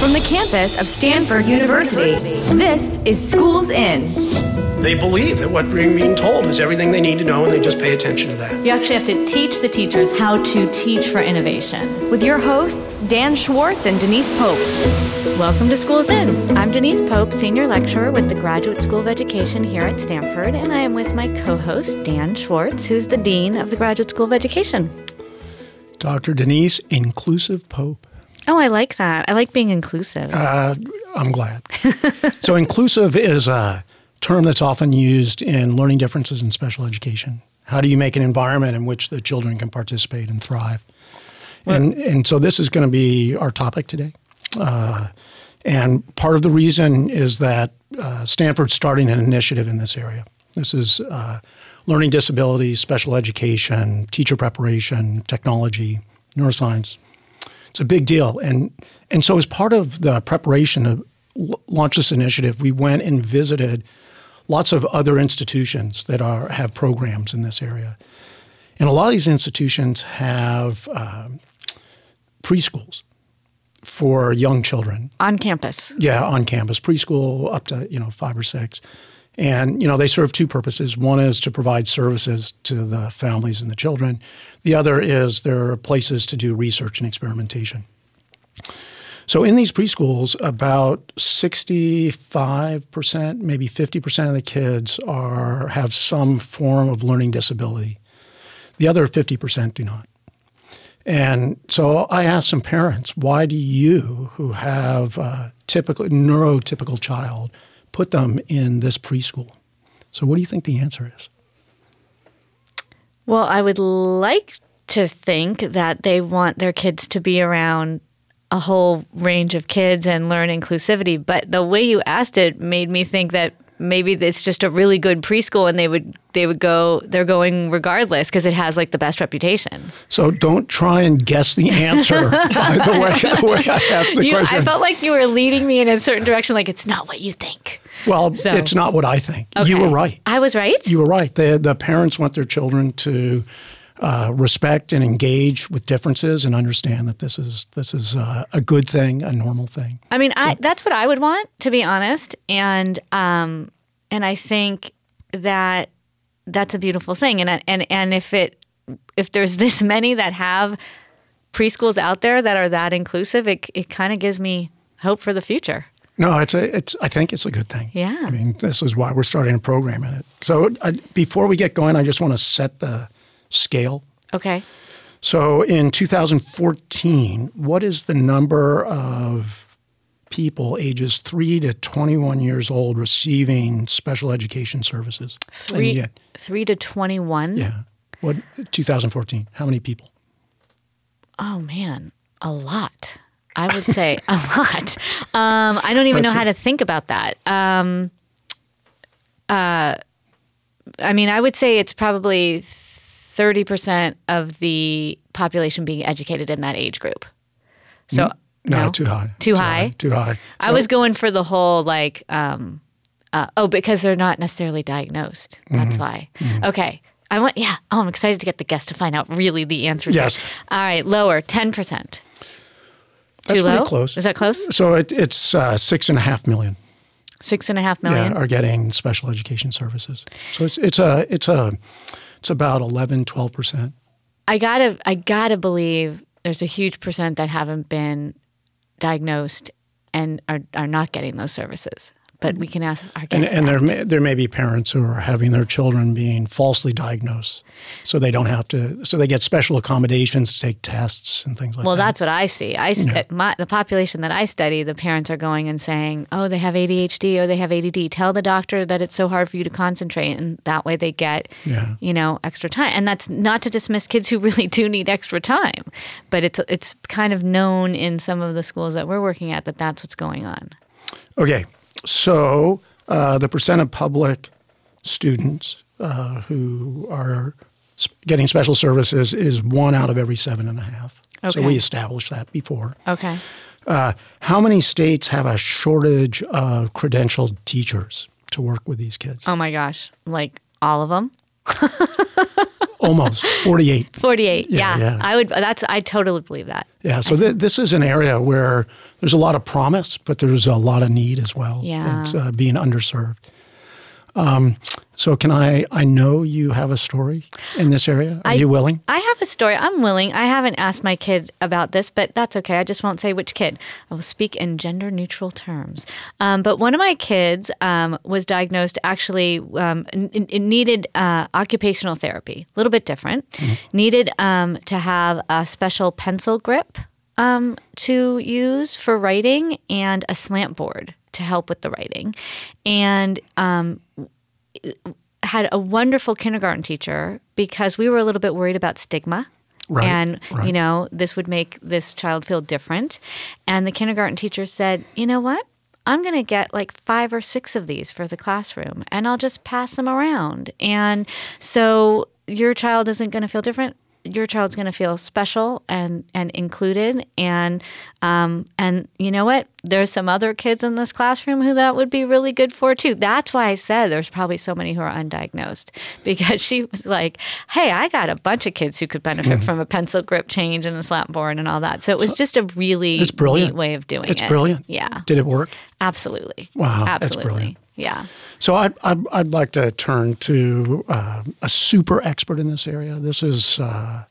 From the campus of Stanford University, this is Schools In. They believe that what they're being told is everything they need to know and they just pay attention to that. You actually have to teach the teachers how to teach for innovation. With your hosts, Dan Schwartz and Denise Pope. Welcome to Schools In. I'm Denise Pope, Senior Lecturer with the Graduate School of Education here at Stanford, and I am with my co host, Dan Schwartz, who's the Dean of the Graduate School of Education. Dr. Denise Inclusive Pope. Oh, I like that. I like being inclusive. Uh, I'm glad. so, inclusive is a term that's often used in learning differences in special education. How do you make an environment in which the children can participate and thrive? And, and so, this is going to be our topic today. Uh, and part of the reason is that uh, Stanford's starting an initiative in this area. This is uh, learning disabilities, special education, teacher preparation, technology, neuroscience. It's a big deal. And, and so, as part of the preparation to launch this initiative, we went and visited lots of other institutions that are, have programs in this area. And a lot of these institutions have um, preschools for young children. On campus. Yeah, on campus, preschool up to you know five or six, and you know they serve two purposes. One is to provide services to the families and the children. The other is there are places to do research and experimentation. So in these preschools, about sixty-five percent, maybe fifty percent of the kids are have some form of learning disability. The other fifty percent do not. And so I asked some parents, why do you, who have a typical neurotypical child, put them in this preschool? So what do you think the answer is? Well, I would like to think that they want their kids to be around a whole range of kids and learn inclusivity. But the way you asked it made me think that maybe it's just a really good preschool and they would they would go they're going regardless because it has like the best reputation. So don't try and guess the answer by the way, the way I asked the You, question. I felt like you were leading me in a certain direction, like it's not what you think. well, so- it's not what I think. You were right. I was right. You were right. The, the parents want their children to uh, respect and engage with differences and understand that this is this is uh, a good thing, a normal thing. I mean, I, that's what I would want, to be honest. And um, and I think that that's a beautiful thing. And and and if it if there's this many that have preschools out there that are that inclusive, it it kind of gives me hope for the future. No, it's a, it's. I think it's a good thing. Yeah. I mean, this is why we're starting a program in it. So, I, before we get going, I just want to set the scale. Okay. So, in 2014, what is the number of people ages three to 21 years old receiving special education services? Three yet- three to twenty one. yeah. What 2014? How many people? Oh man, a lot. I would say a lot. Um, I don't even That's know how it. to think about that. Um, uh, I mean, I would say it's probably thirty percent of the population being educated in that age group. So No, too high. Too high? Too high. I was going for the whole like, um, uh, oh, because they're not necessarily diagnosed. That's Mm-hmm. why. Okay. I want, yeah. Oh, I'm excited to get the guest to find out really the answers. here. Yes. All right. Lower, 10%. That's Too pretty low? close. Is that close? So it, it's uh, six and a half million. Six and a half million. yeah, are getting special education services. So it's it's a it's a it's about 11, 12 percent. I gotta, I gotta believe there's a huge percent that haven't been diagnosed and are, are not getting those services. But we can ask our And, guests. and there may, there may be parents who are having their children being falsely diagnosed, so they don't have to. So they get special accommodations to take tests and things like Well, that. Well, that's what I see. I s- uh, my, the population that I study, the parents are going and saying, "Oh, they have ADHD or they have ADD." Tell the doctor that it's so hard for you to concentrate, and that way they get, Yeah. you know, extra time. And that's not to dismiss kids who really do need extra time, but it's it's kind of known in some of the schools that we're working at that that's what's going on. Okay, so uh, the percent of public students uh, who are getting special services is one out of every seven and a half. Okay. So we established that before. Okay. Uh, how many states have a shortage of credentialed teachers to work with these kids? Oh my gosh, like all of them. almost 48. 48. Yeah, Yeah, yeah. I would. That's. I totally believe that. Yeah, so th- this is an area where there's a lot of promise, but there's a lot of need as well. Yeah. It's uh, being underserved. Um, so can I, I know you have a story in this area. Are I- you willing? I have a story. I'm willing. I haven't asked my kid about this, but that's okay. I just won't say which kid. I will speak in gender neutral terms. Um, but one of my kids um, was diagnosed actually, um, n- n- needed uh, occupational therapy, a little bit different, needed um, to have a special pencil grip um, to use for writing and a slant board to help with the writing. And um, had a wonderful kindergarten teacher because we were a little bit worried about stigma. Right, and, right. you know, this would make this child feel different. And the kindergarten teacher said, you know what? I'm going to get like five or six of these for the classroom and I'll just pass them around. And so your child isn't going to feel different. Your child's going to feel special and, and included. And, um, and you know what? There's some other kids in this classroom who that would be really good for too. That's why I said there's probably so many who are undiagnosed because she was like, hey, I got a bunch of kids who could benefit Mm-hmm. from a pencil grip change and a slant board and all that. So it was just a really It's brilliant. way of doing it. It's brilliant. Yeah. Did it work? Absolutely. Wow, that's Absolutely. Yeah. So I'd, I'd, I'd like to turn to uh, a super expert in this area. This is uh,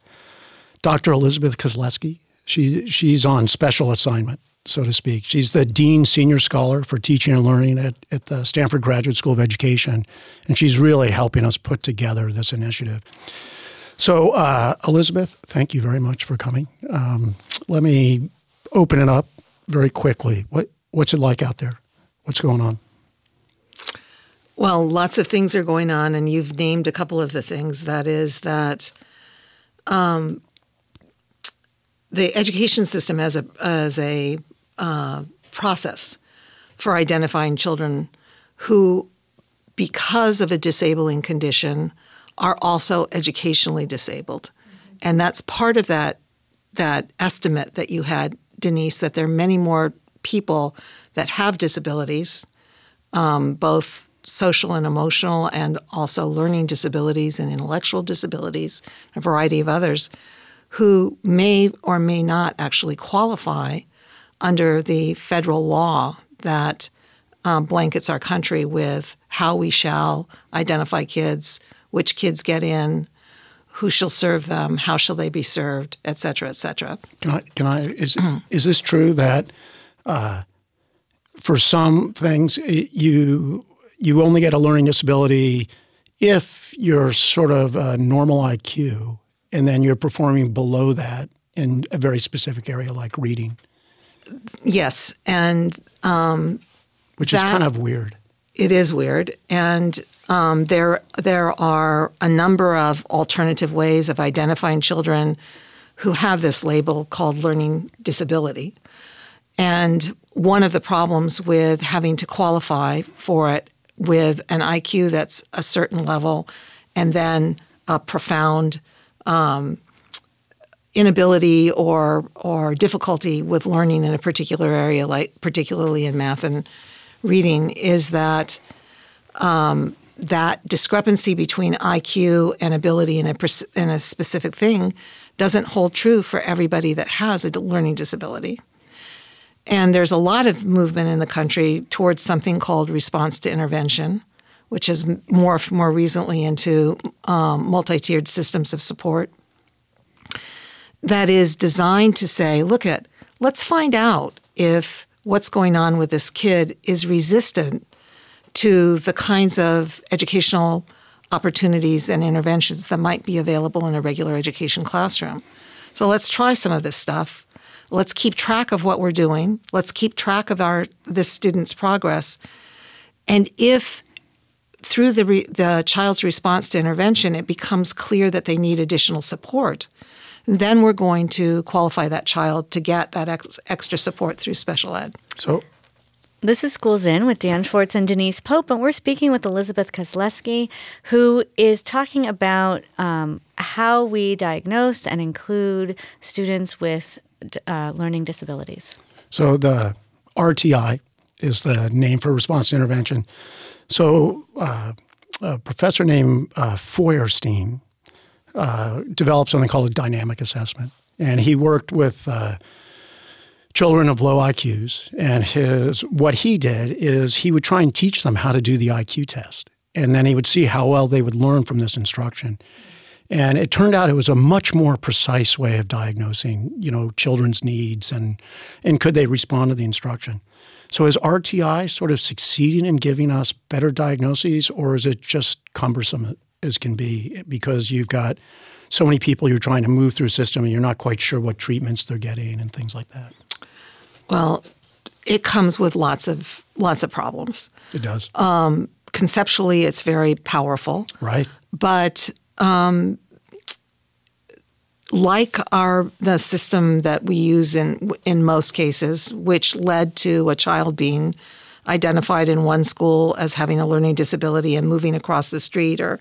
Dr. Elizabeth Kozleski. She, she's on special assignment, so to speak. She's the Dean Senior Scholar for Teaching and Learning at, at the Stanford Graduate School of Education, and she's really helping us put together this initiative. So, uh, Elizabeth, thank you very much for coming. Um, let me open it up very quickly. What, what's it like out there? What's going on? Well, lots of things are going on, and you've named a couple of the things. That is that um, the education system as a as a uh, process for identifying children who, because of a disabling condition, are also educationally disabled, and that's part of that that estimate that you had, Denise. That there are many more people that have disabilities, um, both social and emotional, and also learning disabilities and intellectual disabilities, a variety of others, who may or may not actually qualify under the federal law that um, blankets our country with how we shall identify kids, which kids get in, who shall serve them, how shall they be served, et cetera, et cetera. Can I? Can I? Is is this true that uh, for some things you you only get a learning disability if you're sort of a normal IQ, and then you're performing below that in a very specific area like reading, Yes, and which is kind of weird. It is weird, and um, there there are a number of alternative ways of identifying children who have this label called learning disability. And one of the problems with having to qualify for it with an IQ that's a certain level, and then a profound inability or or difficulty with learning in a particular area, like particularly in math and reading, is that um, that discrepancy between IQ and ability in a in a specific thing doesn't hold true for everybody that has a learning disability. And there's a lot of movement in the country towards something called response to intervention, which has morphed more recently into um, multi-tiered systems of support that is designed to say, look at, let's find out if what's going on with this kid is resistant to the kinds of educational opportunities and interventions that might be available in a regular education classroom. So let's try some of this stuff. Let's keep track of what we're doing. Let's keep track of our this student's progress. And if through the re, the child's response to intervention, it becomes clear that they need additional support, then we're going to qualify that child to get that ex, extra support through special ed. So This is Schools In with Dan Schwartz and Denise Pope, and we're speaking with Elizabeth Kozleski, who is talking about um, how we diagnose and include students with uh, learning disabilities. So the RTI is the name for response intervention. So uh, a professor named uh, Feuerstein uh, developed something called a dynamic assessment. And he worked with uh, children of low IQs. And his what he did is he would try and teach them how to do the IQ test. And then he would see how well they would learn from this instruction. And it turned out it was a much more precise way of diagnosing, you know, children's needs and and could they respond to the instruction. So is RTI sort of succeeding in giving us better diagnoses, or is it just cumbersome as can be because you've got so many people you're trying to move through a system and you're not quite sure what treatments they're getting and things like that? Well, it comes with lots of lots of problems. It does. Um, conceptually, it's very powerful, right. but um, like our the system that we use in in most cases, which led to a child being identified in one school as having a learning disability and moving across the street or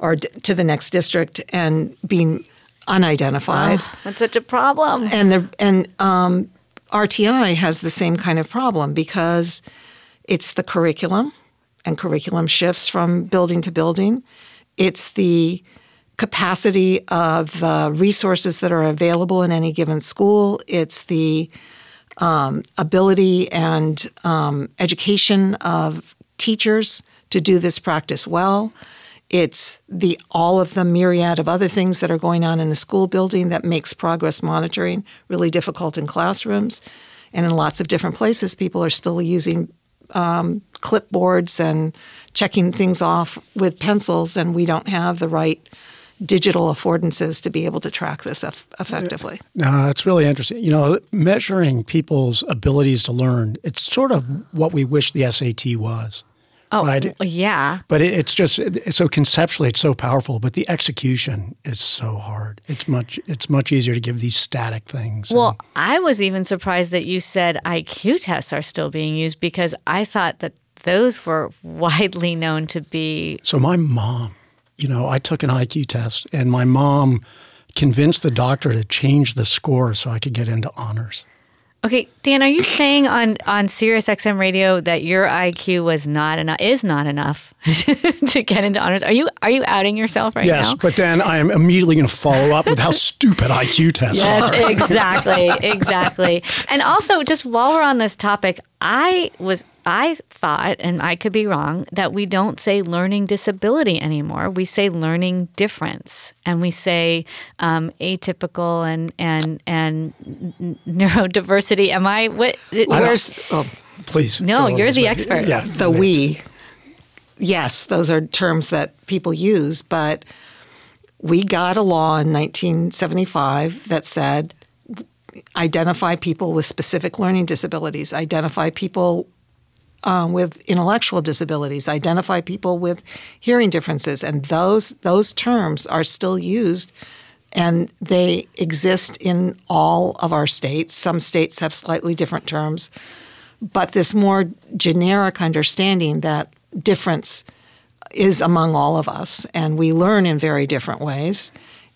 or d- to the next district and being unidentified. That's such a problem. and the and um, RTI has the same kind of problem because it's the curriculum, and curriculum shifts from building to building. It's the capacity of the resources that are available in any given school. It's the um, ability and um, education of teachers to do this practice well. It's the all of the myriad of other things that are going on in a school building that makes progress monitoring really difficult in classrooms. And in lots of different places, people are still using um, clipboards and checking things off with pencils, and we don't have the right digital affordances to be able to track this eff- effectively. No, it's really interesting. You know, measuring people's abilities to learn, it's sort of what we wish the SAT was. Oh, right. yeah. But it, it's just it's so conceptually, it's so powerful. But the execution is so hard. It's much it's much easier to give these static things. Well, I was even surprised that you said IQ tests are still being used because I thought that those were widely known to be. so my mom, you know, I took an IQ test, and my mom convinced the doctor to change the score so I could get into honors. Okay, Dan, are you saying on on Sirius XM radio that your IQ was not enough is not enough to get into honors? Are you are you outing yourself right yes, now? Yes, but then I am immediately going to follow up with how stupid IQ tests are. Yes, exactly, exactly. And also, just while we're on this topic, I was I thought, and I could be wrong, that we don't say learning disability anymore. We say learning difference, and we say um, atypical and and and neurodiversity. Am I what? Where's oh, Please. No, you're the way. expert. Yeah. the we? Yes, those are terms that people use, but we got a law in 1975 that said identify people with specific learning disabilities, identify people um, with intellectual disabilities, identify people with hearing differences, and those those terms are still used, and they exist in all of our states. Some states have slightly different terms, but this more generic understanding that difference is among all of us, and we learn in very different ways,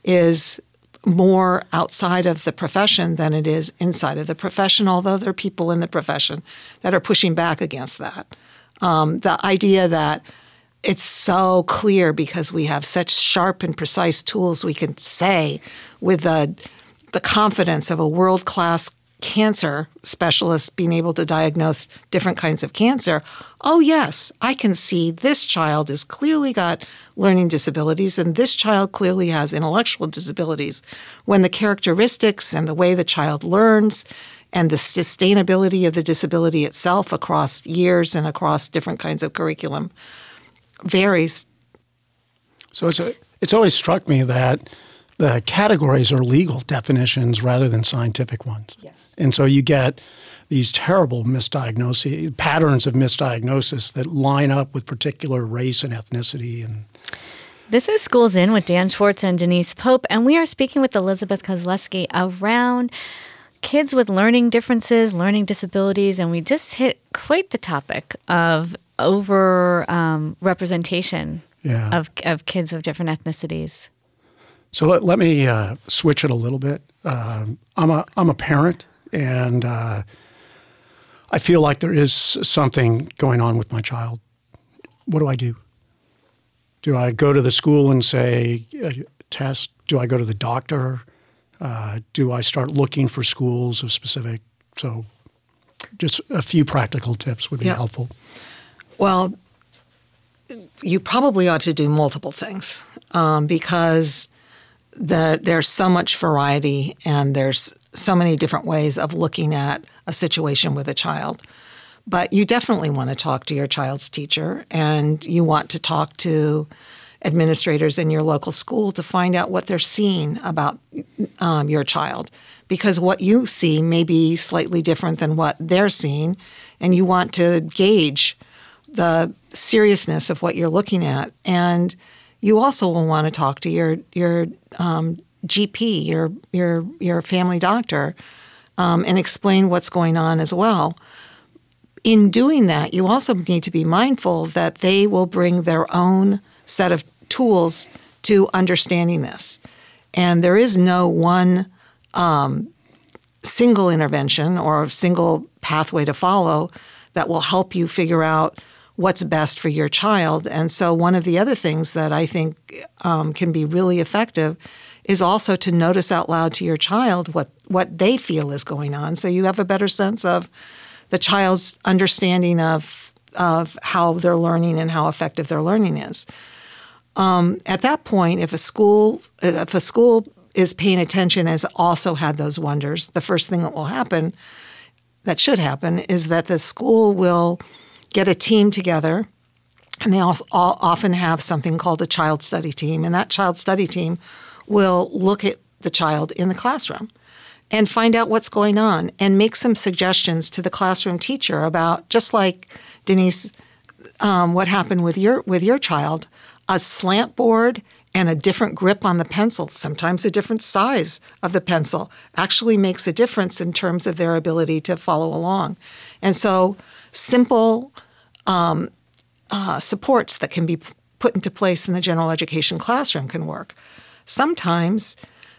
is more outside of the profession than it is inside of the profession, although there are people in the profession that are pushing back against that. Um, the idea that it's so clear because we have such sharp and precise tools we can say with the, the confidence of a world class cancer specialists being able to diagnose different kinds of cancer. Oh, yes, I can see this child has clearly got learning disabilities and this child clearly has intellectual disabilities. When the characteristics and the way the child learns and the sustainability of the disability itself across years and across different kinds of curriculum varies. So it's a, it's always struck me that the categories are legal definitions rather than scientific ones. Yes. And so you get these terrible misdiagnoses, patterns of misdiagnosis that line up with particular race and ethnicity and This is Schools In with Dan Schwartz and Denise Pope, and we are speaking with Elizabeth Kozleski around kids with learning differences, learning disabilities, and we just hit quite the topic of over um, representation Yeah. of, of kids of different ethnicities. So let, let me uh, switch it a little bit. Um, I'm a I'm a parent, and uh, I feel like there is something going on with my child. What do I do? Do I go to the school and say, uh, test, do I go to the doctor? Uh, do I start looking for schools of specific? So, just a few practical tips would be Yeah. helpful. Well, you probably ought to do multiple things um, because the, there's so much variety and there's so many different ways of looking at a situation with a child. But you definitely want to talk to your child's teacher and you want to talk to administrators in your local school to find out what they're seeing about um, your child because what you see may be slightly different than what they're seeing and you want to gauge the seriousness of what you're looking at and you also will want to talk to your your um, GP your your your family doctor um, and explain what's going on as well in doing that, you also need to be mindful that they will bring their own set of tools to understanding this. And there is no one um, single intervention or single pathway to follow that will help you figure out what's best for your child. And so, one of the other things that I think um, can be really effective is also to notice out loud to your child what, what they feel is going on so you have a better sense of the child's understanding of of how they're learning and how effective their learning is. Um, at that point, if a school if a school is paying attention has also had those wonders, the first thing that will happen, that should happen, is that the school will get a team together, and they also all often have something called a child study team, and that child study team will look at the child in the classroom and find out what's going on and make some suggestions to the classroom teacher about just like Denise, um, what happened with your with your child, a slant board and a different grip on the pencil, sometimes a different size of the pencil, actually makes a difference in terms of their ability to follow along. And so, simple um, uh, supports that can be put into place in the general education classroom can work. Sometimes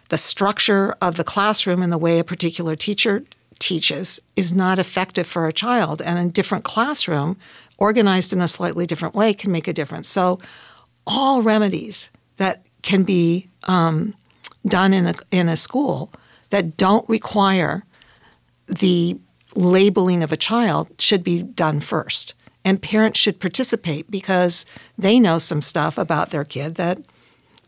the structure of the classroom and the way a particular teacher teaches is not effective for a child, and a different classroom, organized in a slightly different way, can make a difference. So, all remedies that can be um, done in a, in a school that don't require the labeling of a child should be done first. And parents should participate because they know some stuff about their kid that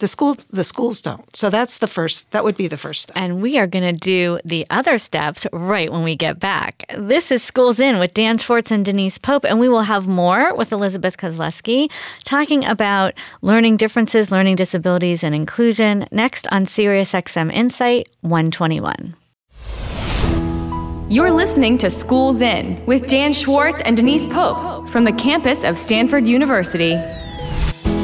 the school the schools don't. So that's the first that would be the first step. And we are going to do the other steps right when we get back. This is Schools In with Dan Schwartz and Denise Pope, and we will have more with Elizabeth Kozleski talking about learning differences, learning disabilities, and inclusion next on SiriusXM Insight 121. You're listening to Schools In with Dan Schwartz and Denise Pope from the campus of Stanford University.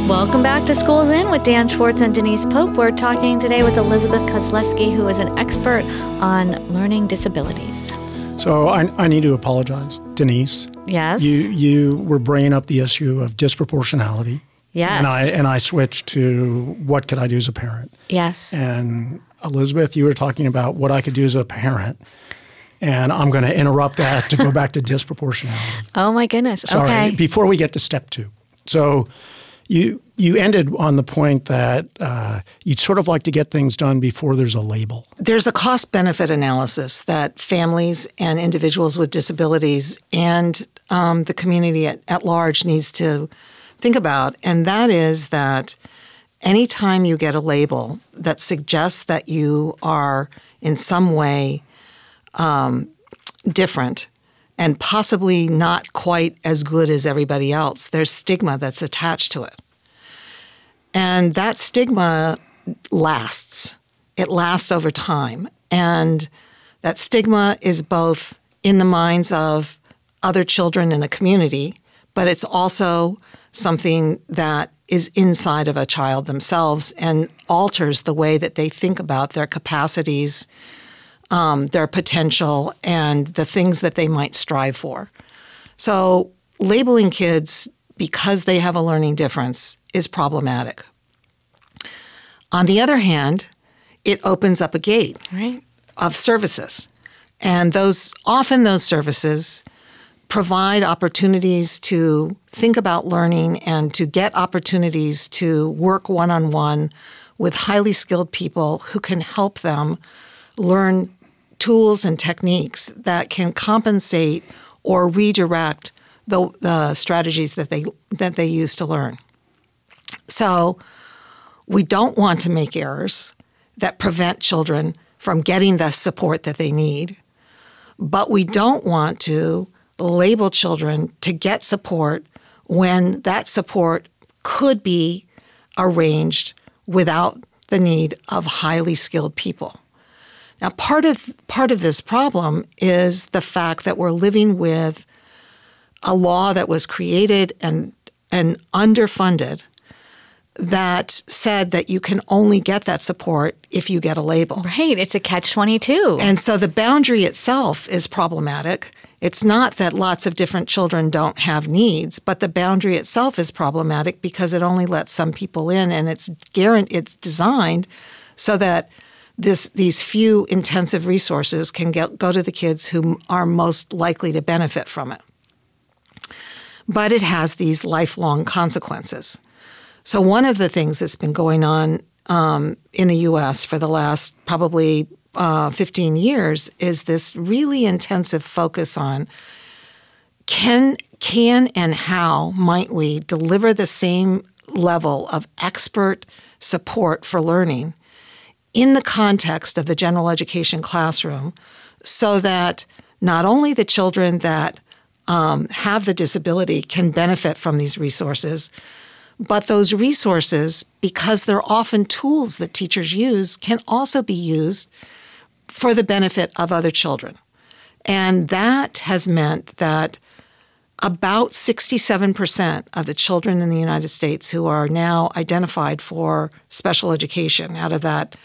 Welcome back to Schools In with Dan Schwartz and Denise Pope. We're talking today with Elizabeth Kozleski, who is an expert on learning disabilities. So I, I need to apologize, Denise. Yes. You you were bringing up the issue of disproportionality, yes. and I and I switched to what could I do as a parent. yes. And Elizabeth, you were talking about what I could do as a parent, and I'm going to interrupt that to go back to disproportionality. oh my goodness. Sorry, Okay. before we get to step two. So you you ended on the point that uh, you'd sort of like to get things done before there's a label. There's a cost benefit analysis that families and individuals with disabilities and um, the community at, at large needs to think about, and that is that anytime you get a label that suggests that you are in some way um, different and possibly not quite as good as everybody else, there's stigma that's attached to it. And that stigma lasts. It lasts over time. And that stigma is both in the minds of other children in a community, but it's also something that is inside of a child themselves and alters the way that they think about their capacities, um, their potential, and the things that they might strive for. So, labeling kids because they have a learning difference is problematic. On the other hand, it opens up a gate Right. of services. And those often those services provide opportunities to think about learning and to get opportunities to work one on one with highly skilled people who can help them learn tools and techniques that can compensate or redirect the, the strategies that they that they use to learn. So we don't want to make errors that prevent children from getting the support that they need, but we don't want to label children to get support when that support could be arranged without the need of highly skilled people. Now, part of part of this problem is the fact that we're living with a law that was created and and underfunded that said that you can only get that support if you get a label. Right, it's a catch 22. And so the boundary itself is problematic. It's not that lots of different children don't have needs, but the boundary itself is problematic because it only lets some people in and it's guaranteed it's designed so that this these few intensive resources can get, go to the kids who are most likely to benefit from it. But it has these lifelong consequences. So, one of the things that's been going on um, in the US for the last probably uh, 15 years is this really intensive focus on can, can and how might we deliver the same level of expert support for learning in the context of the general education classroom so that not only the children that um, have the disability can benefit from these resources, but those resources, because they're often tools that teachers use, can also be used for the benefit of other children. And that has meant that about 67% of the children in the United States who are now identified for special education, out of that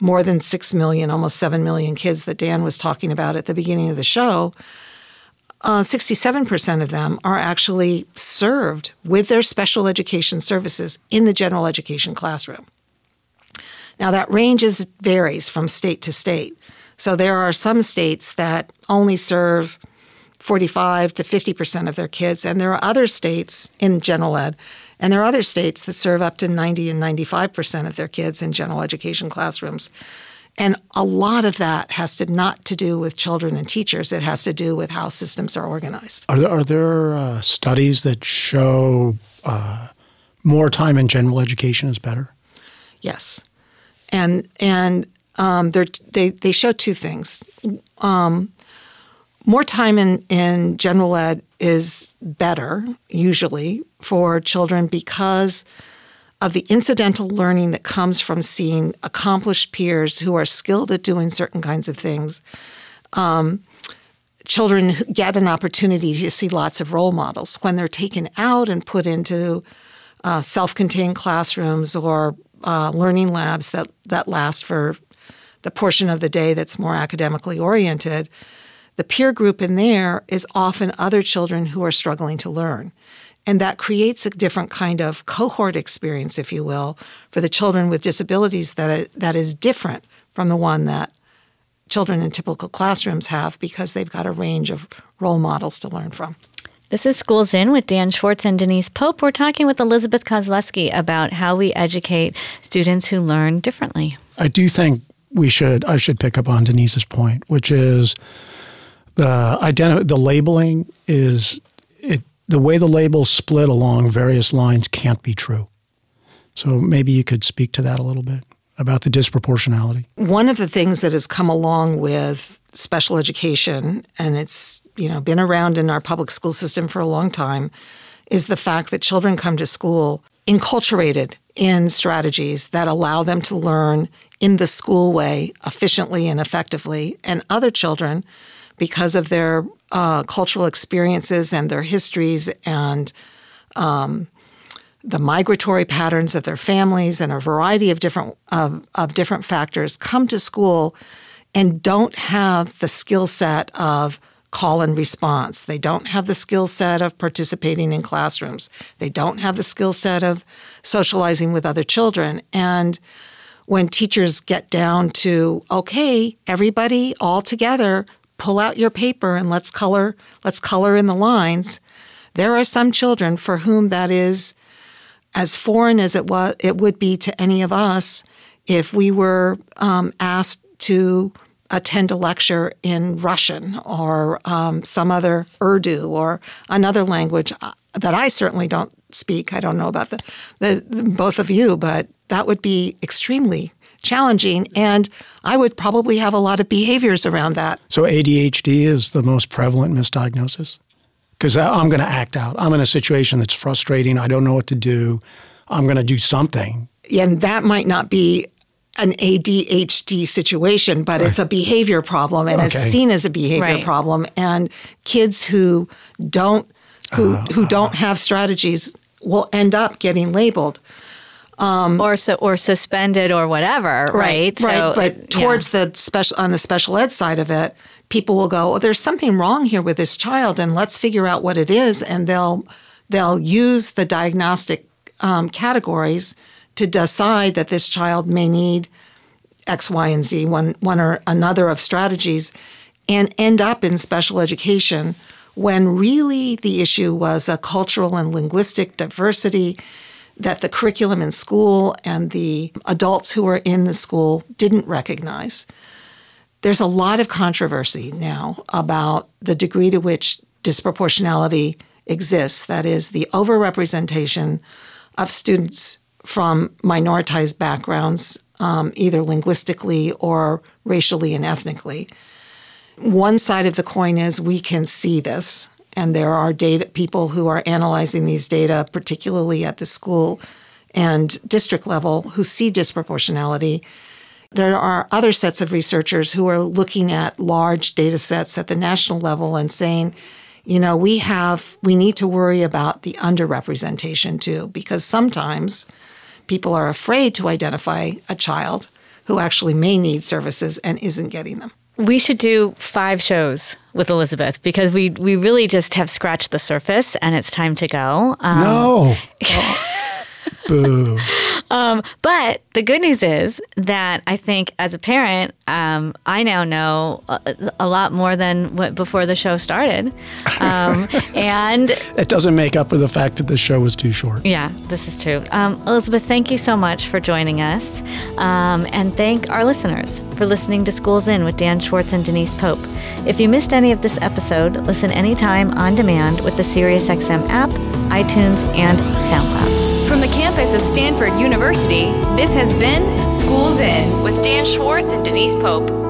more than 6 million, almost 7 million kids that Dan was talking about at the beginning of the show, uh, 67% of them are actually served with their special education services in the general education classroom. Now, that ranges varies from state to state. So, there are some states that only serve 45 to 50% of their kids, and there are other states in general ed, and there are other states that serve up to 90 and 95% of their kids in general education classrooms. And a lot of that has to not to do with children and teachers. It has to do with how systems are organized. Are there, are there uh, studies that show uh, more time in general education is better? Yes, and and um, they they show two things. Um, more time in, in general ed is better usually for children because of the incidental learning that comes from seeing accomplished peers who are skilled at doing certain kinds of things. Um, children get an opportunity to see lots of role models when they're taken out and put into uh, self-contained classrooms or uh, learning labs that that last for the portion of the day that's more academically oriented. The peer group in there is often other children who are struggling to learn. And that creates a different kind of cohort experience, if you will, for the children with disabilities that, that is different from the one that children in typical classrooms have because they've got a range of role models to learn from. This is Schools In with Dan Schwartz and Denise Pope. We're talking with Elizabeth Kozleski about how we educate students who learn differently. I do think we should, I should pick up on Denise's point, which is the identi- the labeling is it the way the labels split along various lines can't be true. So maybe you could speak to that a little bit about the disproportionality. One of the things that has come along with special education, and it's you know been around in our public school system for a long time, is the fact that children come to school enculturated in strategies that allow them to learn in the school way efficiently and effectively, and other children because of their uh, cultural experiences and their histories and um, the migratory patterns of their families and a variety of different of, of different factors come to school and don't have the skill set of call and response. They don't have the skill set of participating in classrooms. They don't have the skill set of socializing with other children. And when teachers get down to, okay, everybody all together pull out your paper and let's color let's color in the lines there are some children for whom that is as foreign as it was it would be to any of us if we were um, asked to attend a lecture in Russian or um, some other Urdu or another language uh, that I certainly don't speak. I don't know about the, the, the both of you, but that would be extremely challenging, and I would probably have a lot of behaviors around that. So ADHD is the most prevalent misdiagnosis because I'm going to act out. I'm in a situation that's frustrating. I don't know what to do. I'm going to do something. And that might not be an ADHD situation, but it's a behavior problem and it's seen as a behavior Right. problem. And kids who don't who who uh, don't uh, uh. have strategies will end up getting labeled. Or so or suspended or whatever, right? Right. So, but yeah. towards the special on the special ed side of it, people will go, "Oh, there's something wrong here with this child, and let's figure out what it is." And they'll they'll use the diagnostic um, categories to decide that this child may need X, Y, and Z, one one or another of strategies, and end up in special education when really the issue was a cultural and linguistic diversity that the curriculum in school and the adults who were in the school didn't recognize. There's a lot of controversy now about the degree to which disproportionality exists. That is, the overrepresentation of students from minoritized backgrounds, um, either linguistically or racially and ethnically. One side of the coin is we can see this, and there are data people who are analyzing these data, particularly at the school and district level, who see disproportionality. There are other sets of researchers who are looking at large data sets at the national level and saying, you know, we have we need to worry about the underrepresentation too, because sometimes people are afraid to identify a child who actually may need services and isn't getting them. We should do five shows with Elizabeth because we we really just have scratched the surface and it's time to go. Um, No. Boo. But the good news is that I think as a parent, um, I now know a, a lot more than what before the show started. Um, and It doesn't make up for the fact that the show was too short. yeah, this is true. Um, Elizabeth, thank you so much for joining us. Um, and thank our listeners for listening to Schools In with Dan Schwartz and Denise Pope. If you missed any of this episode, listen anytime on demand with the SiriusXM app, iTunes, and SoundCloud. From the campus of Stanford University, this has been Schools In with Dan Schwartz and Denise Pope.